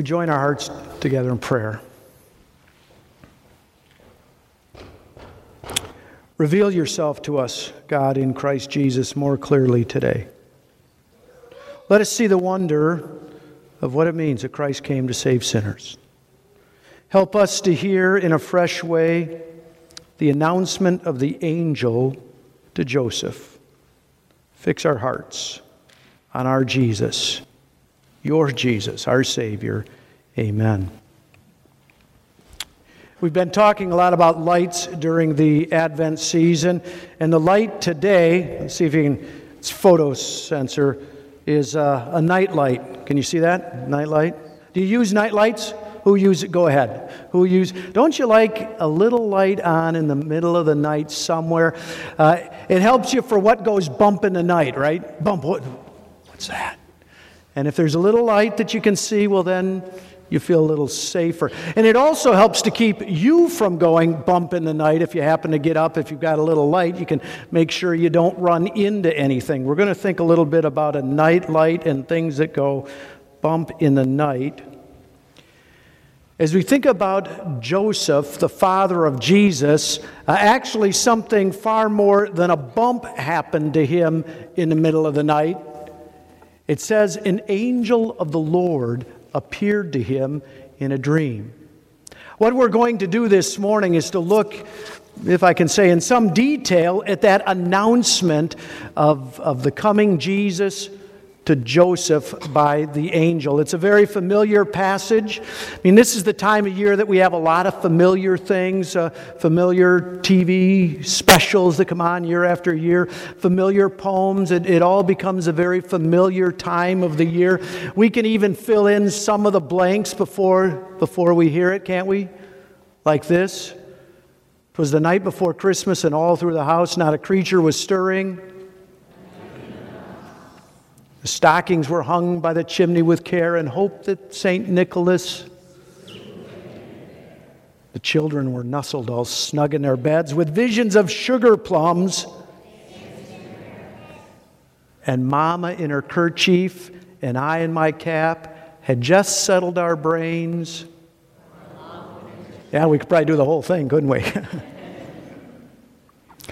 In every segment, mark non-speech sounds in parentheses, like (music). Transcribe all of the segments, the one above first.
We join our hearts together in prayer. Reveal yourself to us, God, in Christ Jesus more clearly today. Let us see the wonder of what it means that Christ came to save sinners. Help us to hear in a fresh way the announcement of the angel to Joseph. Fix our hearts on our Jesus, your Jesus, our Savior. Amen. We've been talking a lot about lights during the Advent season, and the light today, let's see if you can, it's photo sensor, is uh, a night light. Can you see that? Night light? Do you use night lights? Who use it? Go ahead. Who use? Don't you like a little light on in the middle of the night somewhere? Uh, it helps you for what goes bump in the night, right? Bump. What, what's that? And if there's a little light that you can see, well then you feel a little safer. And it also helps to keep you from going bump in the night. If you happen to get up, if you've got a little light, you can make sure you don't run into anything. We're going to think a little bit about a night light and things that go bump in the night. As we think about Joseph, the father of Jesus, uh, actually something far more than a bump happened to him in the middle of the night. It says, An angel of the Lord appeared to him in a dream. What we're going to do this morning is to look, if I can say in some detail, at that announcement of, of the coming Jesus to Joseph by the angel. It's a very familiar passage. I mean, this is the time of year that we have a lot of familiar things, uh, familiar TV specials that come on year after year, familiar poems. It, it all becomes a very familiar time of the year. We can even fill in some of the blanks before, before we hear it, can't we? Like this. It was the night before Christmas, and all through the house not a creature was stirring. The stockings were hung by the chimney with care and hope that St. Nicholas. The children were nestled all snug in their beds with visions of sugar plums. And Mama in her kerchief and I in my cap had just settled our brains. Yeah, we could probably do the whole thing, couldn't we? (laughs)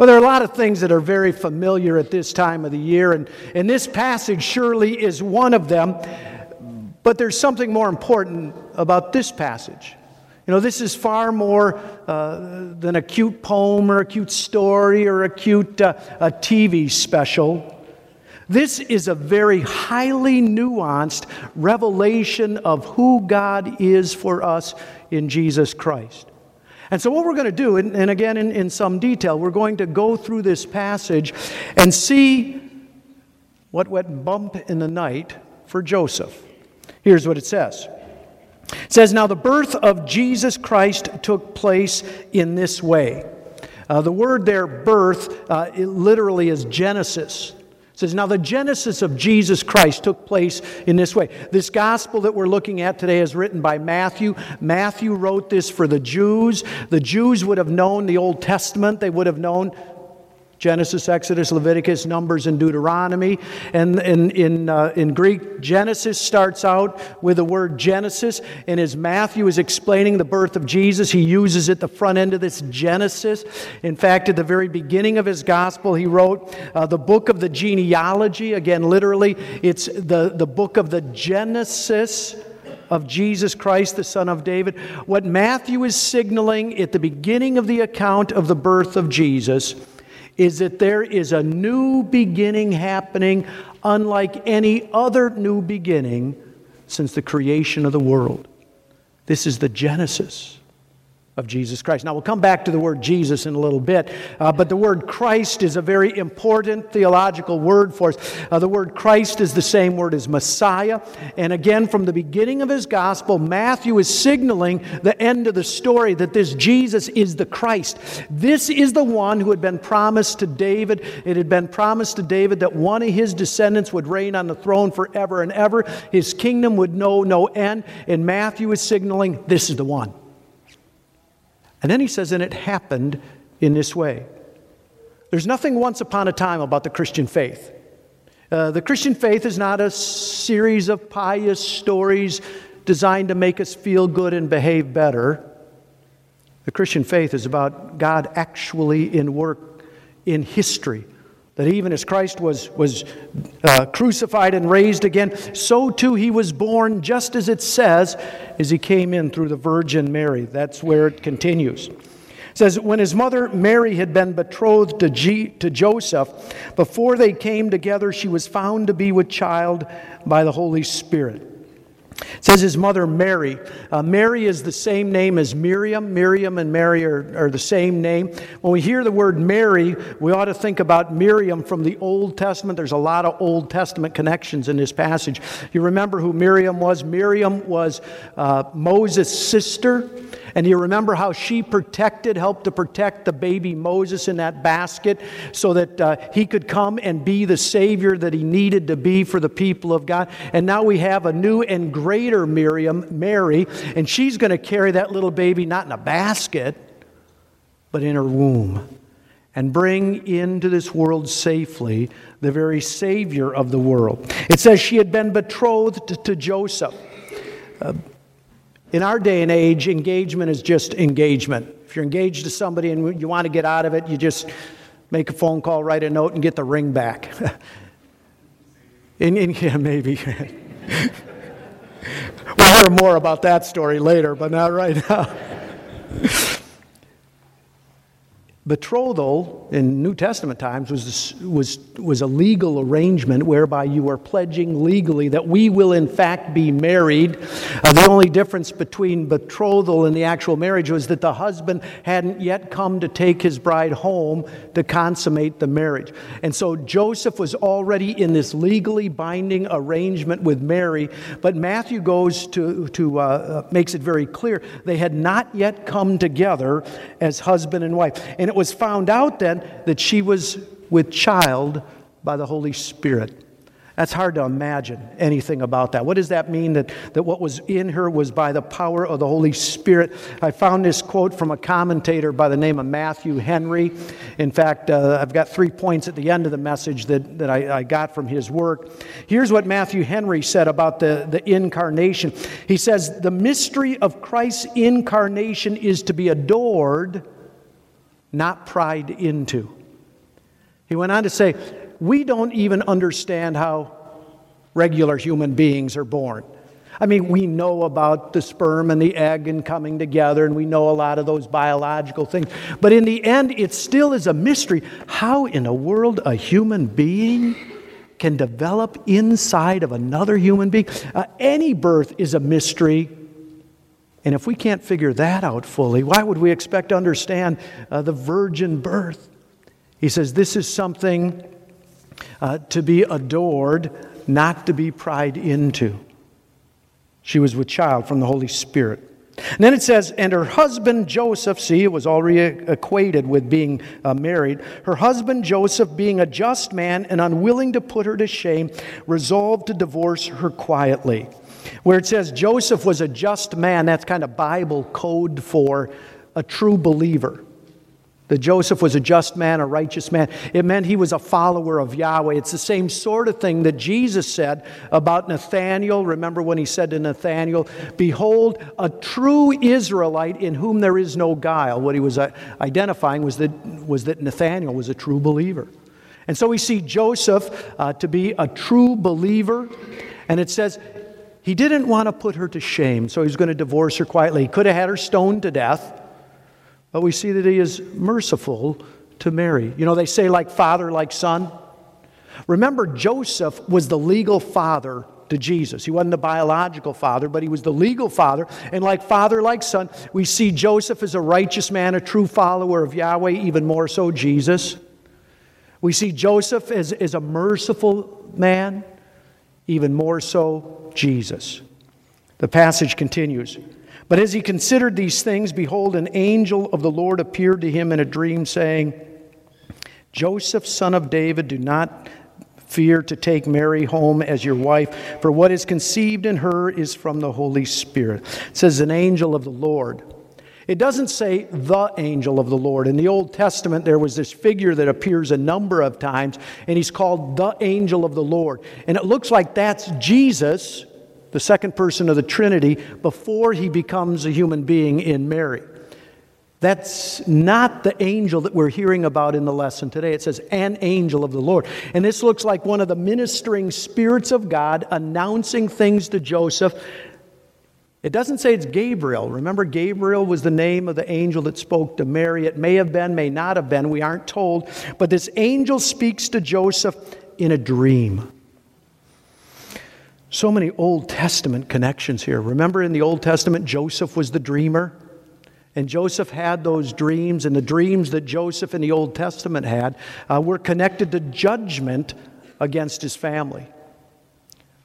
Well, there are a lot of things that are very familiar at this time of the year, and, and this passage surely is one of them. But there's something more important about this passage. You know, this is far more uh, than a cute poem or a cute story or a cute uh, a TV special. This is a very highly nuanced revelation of who God is for us in Jesus Christ. And so, what we're going to do, and, and again in, in some detail, we're going to go through this passage and see what went bump in the night for Joseph. Here's what it says. It says, Now the birth of Jesus Christ took place in this way. Uh, the word there, birth, uh, literally is Genesis says, Now the genesis of Jesus Christ took place in this way. This gospel that we're looking at today is written by Matthew. Matthew wrote this for the Jews. The Jews would have known the Old Testament, they would have known Genesis, Exodus, Leviticus, Numbers, and Deuteronomy. And in, in, uh, in Greek, Genesis starts out with the word Genesis. And as Matthew is explaining the birth of Jesus, he uses it the front end of this Genesis. In fact, at the very beginning of his gospel, he wrote uh, the book of the genealogy. Again, literally, it's the, the book of the Genesis of Jesus Christ, the Son of David. What Matthew is signaling at the beginning of the account of the birth of Jesus is that there is a new beginning happening unlike any other new beginning since the creation of the world. This is the Genesis of Jesus Christ. Now, we'll come back to the word Jesus in a little bit, uh, but the word Christ is a very important theological word for us. Uh, the word Christ is the same word as Messiah. And again, from the beginning of his gospel, Matthew is signaling the end of the story that this Jesus is the Christ. This is the one who had been promised to David. It had been promised to David that one of his descendants would reign on the throne forever and ever. His kingdom would know no end. And Matthew is signaling this is the one. And then he says, and it happened in this way. There's nothing once upon a time about the Christian faith. Uh, the Christian faith is not a series of pious stories designed to make us feel good and behave better. The Christian faith is about God actually in work in history. That even as Christ was, was uh, crucified and raised again, so too he was born, just as it says, as he came in through the Virgin Mary. That's where it continues. It says, When his mother Mary had been betrothed to, G, to Joseph, before they came together, she was found to be with child by the Holy Spirit. It says his mother Mary. Uh, Mary is the same name as Miriam. Miriam and Mary are, are the same name. When we hear the word Mary, we ought to think about Miriam from the Old Testament. There's a lot of Old Testament connections in this passage. You remember who Miriam was? Miriam was uh, Moses' sister. And you remember how she protected, helped to protect the baby Moses in that basket so that uh, he could come and be the Savior that he needed to be for the people of God. And now we have a new and greater Miriam, Mary, and she's going to carry that little baby not in a basket, but in her womb and bring into this world safely the very Savior of the world. It says she had been betrothed to Joseph. Uh, in our day and age, engagement is just engagement. If you're engaged to somebody and you want to get out of it, you just make a phone call, write a note, and get the ring back. (laughs) in, and, yeah, maybe. (laughs) we'll hear more about that story later, but not right now. (laughs) Betrothal in New Testament times was, was, was a legal arrangement whereby you are pledging legally that we will, in fact, be married. Uh, the only difference between betrothal and the actual marriage was that the husband hadn't yet come to take his bride home to consummate the marriage. And so Joseph was already in this legally binding arrangement with Mary, but Matthew goes to, to uh, uh makes it very clear they had not yet come together as husband and wife. And it was found out then that she was with child by the Holy Spirit. That's hard to imagine anything about that. What does that mean that, that what was in her was by the power of the Holy Spirit? I found this quote from a commentator by the name of Matthew Henry. In fact, uh, I've got three points at the end of the message that, that I, I got from his work. Here's what Matthew Henry said about the, the incarnation He says, The mystery of Christ's incarnation is to be adored not pried into. He went on to say, We don't even understand how regular human beings are born. I mean, we know about the sperm and the egg and coming together, and we know a lot of those biological things. But in the end, it still is a mystery how in the world a human being can develop inside of another human being. Uh, any birth is a mystery and if we can't figure that out fully, why would we expect to understand uh, the virgin birth? He says this is something uh, to be adored, not to be pried into. She was with child from the Holy Spirit. And then it says, and her husband Joseph, see, it was already equated with being uh, married. Her husband Joseph, being a just man and unwilling to put her to shame, resolved to divorce her quietly. Where it says Joseph was a just man, that's kind of Bible code for a true believer. That Joseph was a just man, a righteous man. It meant he was a follower of Yahweh. It's the same sort of thing that Jesus said about Nathanael. Remember when he said to Nathanael, Behold, a true Israelite in whom there is no guile. What he was uh, identifying was that, was that Nathanael was a true believer. And so we see Joseph uh, to be a true believer. And it says he didn't want to put her to shame, so he's going to divorce her quietly. He could have had her stoned to death, but we see that he is merciful to Mary. You know, they say like father, like son. Remember, Joseph was the legal father to Jesus. He wasn't the biological father, but he was the legal father. And like father, like son, we see Joseph as a righteous man, a true follower of Yahweh, even more so Jesus. We see Joseph as, as a merciful man, even more so Jesus. The passage continues. But as he considered these things, behold, an angel of the Lord appeared to him in a dream, saying, Joseph, son of David, do not fear to take Mary home as your wife, for what is conceived in her is from the Holy Spirit. It says, an angel of the Lord. It doesn't say the angel of the Lord. In the Old Testament, there was this figure that appears a number of times, and he's called the angel of the Lord. And it looks like that's Jesus the second person of the Trinity, before he becomes a human being in Mary. That's not the angel that we're hearing about in the lesson today. It says, an angel of the Lord. And this looks like one of the ministering spirits of God announcing things to Joseph. It doesn't say it's Gabriel. Remember, Gabriel was the name of the angel that spoke to Mary. It may have been, may not have been. We aren't told. But this angel speaks to Joseph in a dream. So many Old Testament connections here. Remember in the Old Testament, Joseph was the dreamer? And Joseph had those dreams, and the dreams that Joseph in the Old Testament had uh, were connected to judgment against his family.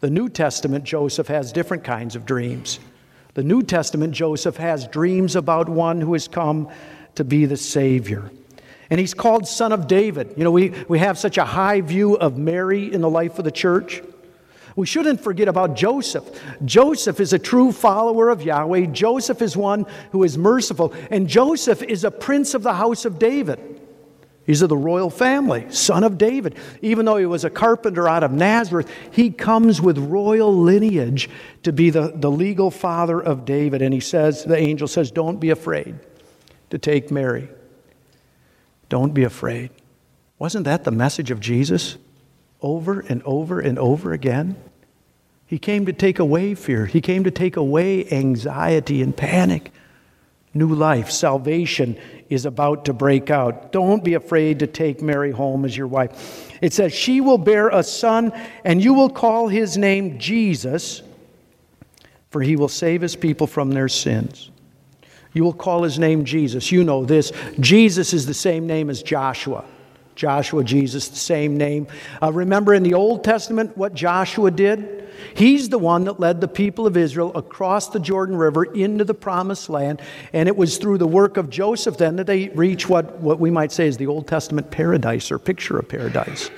The New Testament, Joseph has different kinds of dreams. The New Testament, Joseph has dreams about one who has come to be the Savior. And he's called Son of David. You know, we, we have such a high view of Mary in the life of the church. We shouldn't forget about Joseph. Joseph is a true follower of Yahweh. Joseph is one who is merciful. And Joseph is a prince of the house of David. He's of the royal family, son of David. Even though he was a carpenter out of Nazareth, he comes with royal lineage to be the, the legal father of David. And he says, the angel says, Don't be afraid to take Mary. Don't be afraid. Wasn't that the message of Jesus? over and over and over again. He came to take away fear, He came to take away anxiety and panic. New life, salvation is about to break out. Don't be afraid to take Mary home as your wife. It says, She will bear a son, and you will call his name Jesus, for he will save his people from their sins. You will call his name Jesus. You know this. Jesus is the same name as Joshua. Joshua, Jesus, the same name. Uh, remember in the Old Testament what Joshua did? He's the one that led the people of Israel across the Jordan River into the promised land. And it was through the work of Joseph then that they reach what, what we might say is the Old Testament paradise or picture of paradise.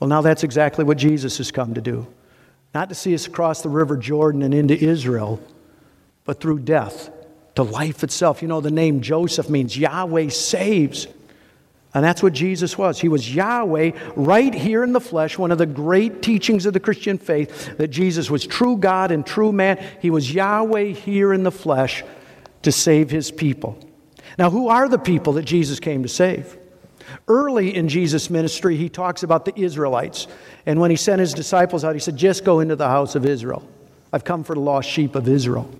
Well, now that's exactly what Jesus has come to do. Not to see us across the River Jordan and into Israel, but through death to life itself. You know, the name Joseph means Yahweh saves. And that's what Jesus was. He was Yahweh right here in the flesh, one of the great teachings of the Christian faith that Jesus was true God and true man. He was Yahweh here in the flesh to save his people. Now, who are the people that Jesus came to save? Early in Jesus' ministry, he talks about the Israelites. And when he sent his disciples out, he said, Just go into the house of Israel. I've come for the lost sheep of Israel.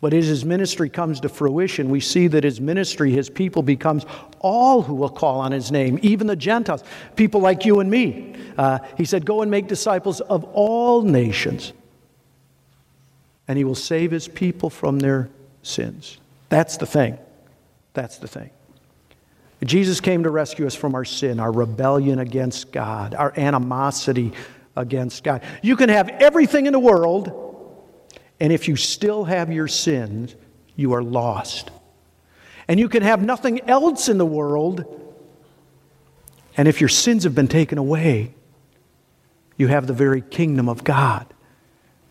But as his ministry comes to fruition, we see that his ministry, his people, becomes all who will call on his name, even the Gentiles, people like you and me. Uh, he said, Go and make disciples of all nations, and he will save his people from their sins. That's the thing. That's the thing. Jesus came to rescue us from our sin, our rebellion against God, our animosity against God. You can have everything in the world and if you still have your sins, you are lost. And you can have nothing else in the world. And if your sins have been taken away, you have the very kingdom of God.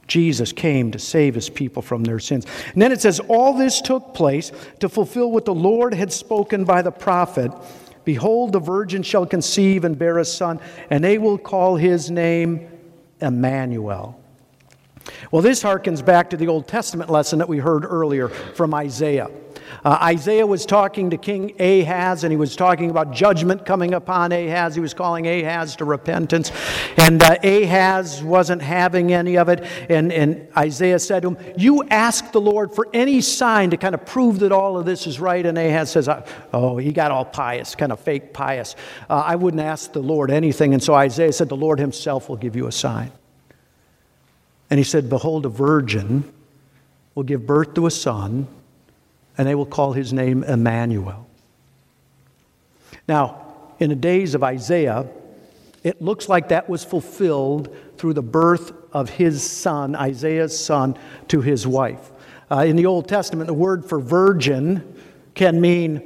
Jesus came to save his people from their sins. And then it says, All this took place to fulfill what the Lord had spoken by the prophet Behold, the virgin shall conceive and bear a son, and they will call his name Emmanuel. Well, this harkens back to the Old Testament lesson that we heard earlier from Isaiah. Uh, Isaiah was talking to King Ahaz, and he was talking about judgment coming upon Ahaz. He was calling Ahaz to repentance, and uh, Ahaz wasn't having any of it. And, and Isaiah said to him, You ask the Lord for any sign to kind of prove that all of this is right. And Ahaz says, Oh, he got all pious, kind of fake pious. Uh, I wouldn't ask the Lord anything. And so Isaiah said, The Lord himself will give you a sign. And he said, Behold, a virgin will give birth to a son, and they will call his name Emmanuel. Now, in the days of Isaiah, it looks like that was fulfilled through the birth of his son, Isaiah's son, to his wife. Uh, in the Old Testament, the word for virgin can mean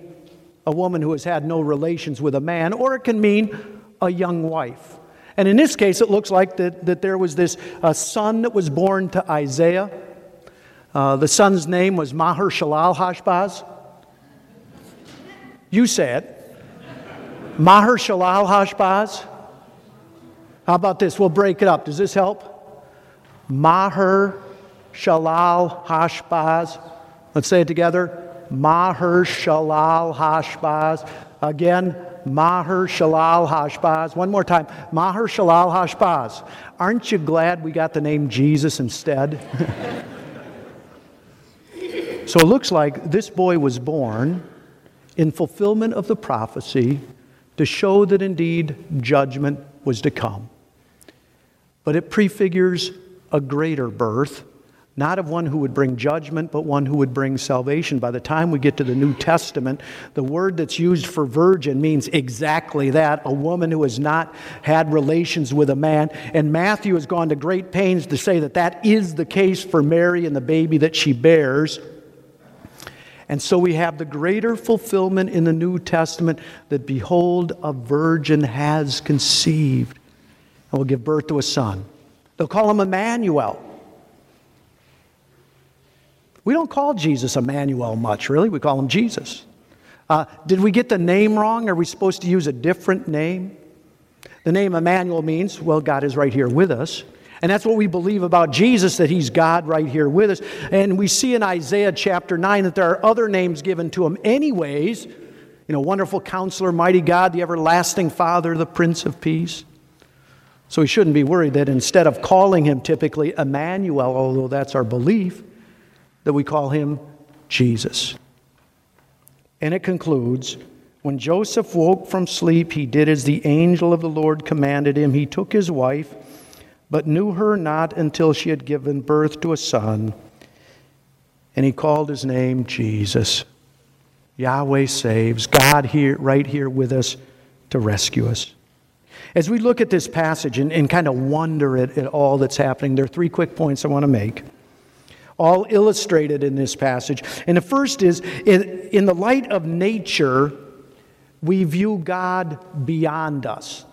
a woman who has had no relations with a man, or it can mean a young wife. And in this case, it looks like that, that there was this uh, son that was born to Isaiah. Uh, the son's name was Maher Shalal Hashbaz. You say it. Maher Shalal Hashbaz. How about this? We'll break it up. Does this help? Maher Shalal Hashbaz. Let's say it together. Maher Shalal Hashbaz. Again, Maher Shalal Hashbaz. One more time. Maher Shalal Hashbaz. Aren't you glad we got the name Jesus instead? (laughs) so it looks like this boy was born in fulfillment of the prophecy to show that indeed judgment was to come. But it prefigures a greater birth not of one who would bring judgment, but one who would bring salvation. By the time we get to the New Testament, the word that's used for virgin means exactly that a woman who has not had relations with a man. And Matthew has gone to great pains to say that that is the case for Mary and the baby that she bears. And so we have the greater fulfillment in the New Testament that, behold, a virgin has conceived and will give birth to a son. They'll call him Emmanuel we don't call Jesus Emmanuel much, really. We call him Jesus. Uh, did we get the name wrong? Are we supposed to use a different name? The name Emmanuel means, well, God is right here with us. And that's what we believe about Jesus, that he's God right here with us. And we see in Isaiah chapter 9 that there are other names given to him, anyways. You know, wonderful counselor, mighty God, the everlasting Father, the Prince of Peace. So we shouldn't be worried that instead of calling him typically Emmanuel, although that's our belief, that we call him Jesus. And it concludes When Joseph woke from sleep, he did as the angel of the Lord commanded him. He took his wife, but knew her not until she had given birth to a son. And he called his name Jesus. Yahweh saves, God here, right here with us to rescue us. As we look at this passage and, and kind of wonder at, at all that's happening, there are three quick points I want to make all illustrated in this passage. And the first is in, in the light of nature, we view God beyond us.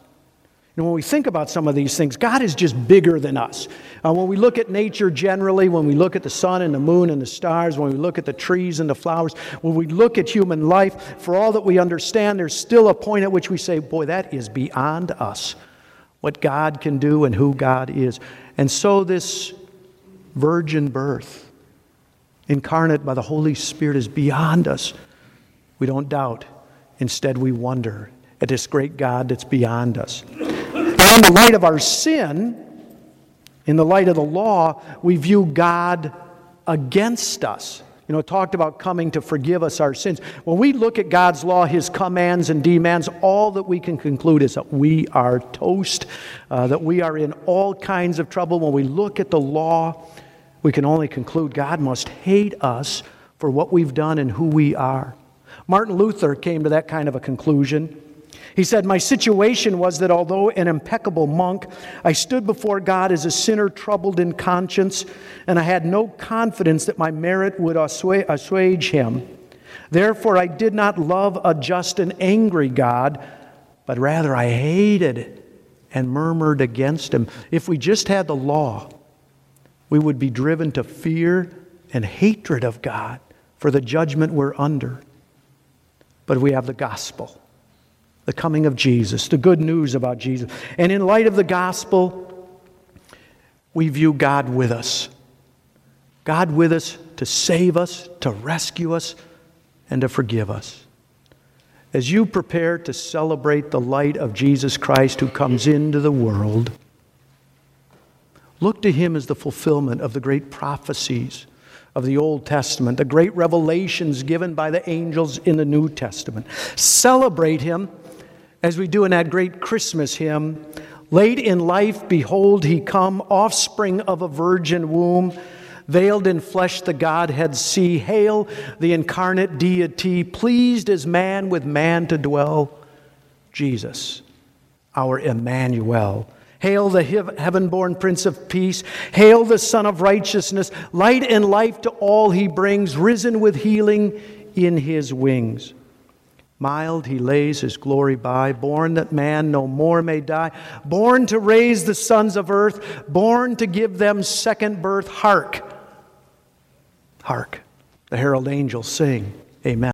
And when we think about some of these things, God is just bigger than us. Uh, when we look at nature generally, when we look at the sun and the moon and the stars, when we look at the trees and the flowers, when we look at human life, for all that we understand, there's still a point at which we say, boy, that is beyond us. What God can do and who God is. And so this virgin birth, incarnate by the Holy Spirit, is beyond us. We don't doubt. Instead, we wonder at this great God that's beyond us. Now, in the light of our sin, in the light of the law, we view God against us. You know, talked about coming to forgive us our sins. When we look at God's law, His commands and demands, all that we can conclude is that we are toast, uh, that we are in all kinds of trouble. When we look at the law, we can only conclude God must hate us for what we've done and who we are. Martin Luther came to that kind of a conclusion. He said, My situation was that although an impeccable monk, I stood before God as a sinner troubled in conscience, and I had no confidence that my merit would assuage him. Therefore, I did not love a just and angry God, but rather I hated and murmured against him. If we just had the law, we would be driven to fear and hatred of God for the judgment we're under. But we have the gospel, the coming of Jesus, the good news about Jesus. And in light of the gospel, we view God with us. God with us to save us, to rescue us, and to forgive us. As you prepare to celebrate the light of Jesus Christ who comes into the world, Look to him as the fulfillment of the great prophecies of the Old Testament, the great revelations given by the angels in the New Testament. Celebrate him as we do in that great Christmas hymn. Late in life, behold, he come, offspring of a virgin womb, veiled in flesh the Godhead see. Hail the incarnate deity, pleased as man with man to dwell. Jesus, our Emmanuel. Hail the heaven born Prince of Peace. Hail the Sun of Righteousness. Light and life to all he brings, risen with healing in his wings. Mild he lays his glory by, born that man no more may die, born to raise the sons of earth, born to give them second birth. Hark! Hark! The herald angels sing. Amen.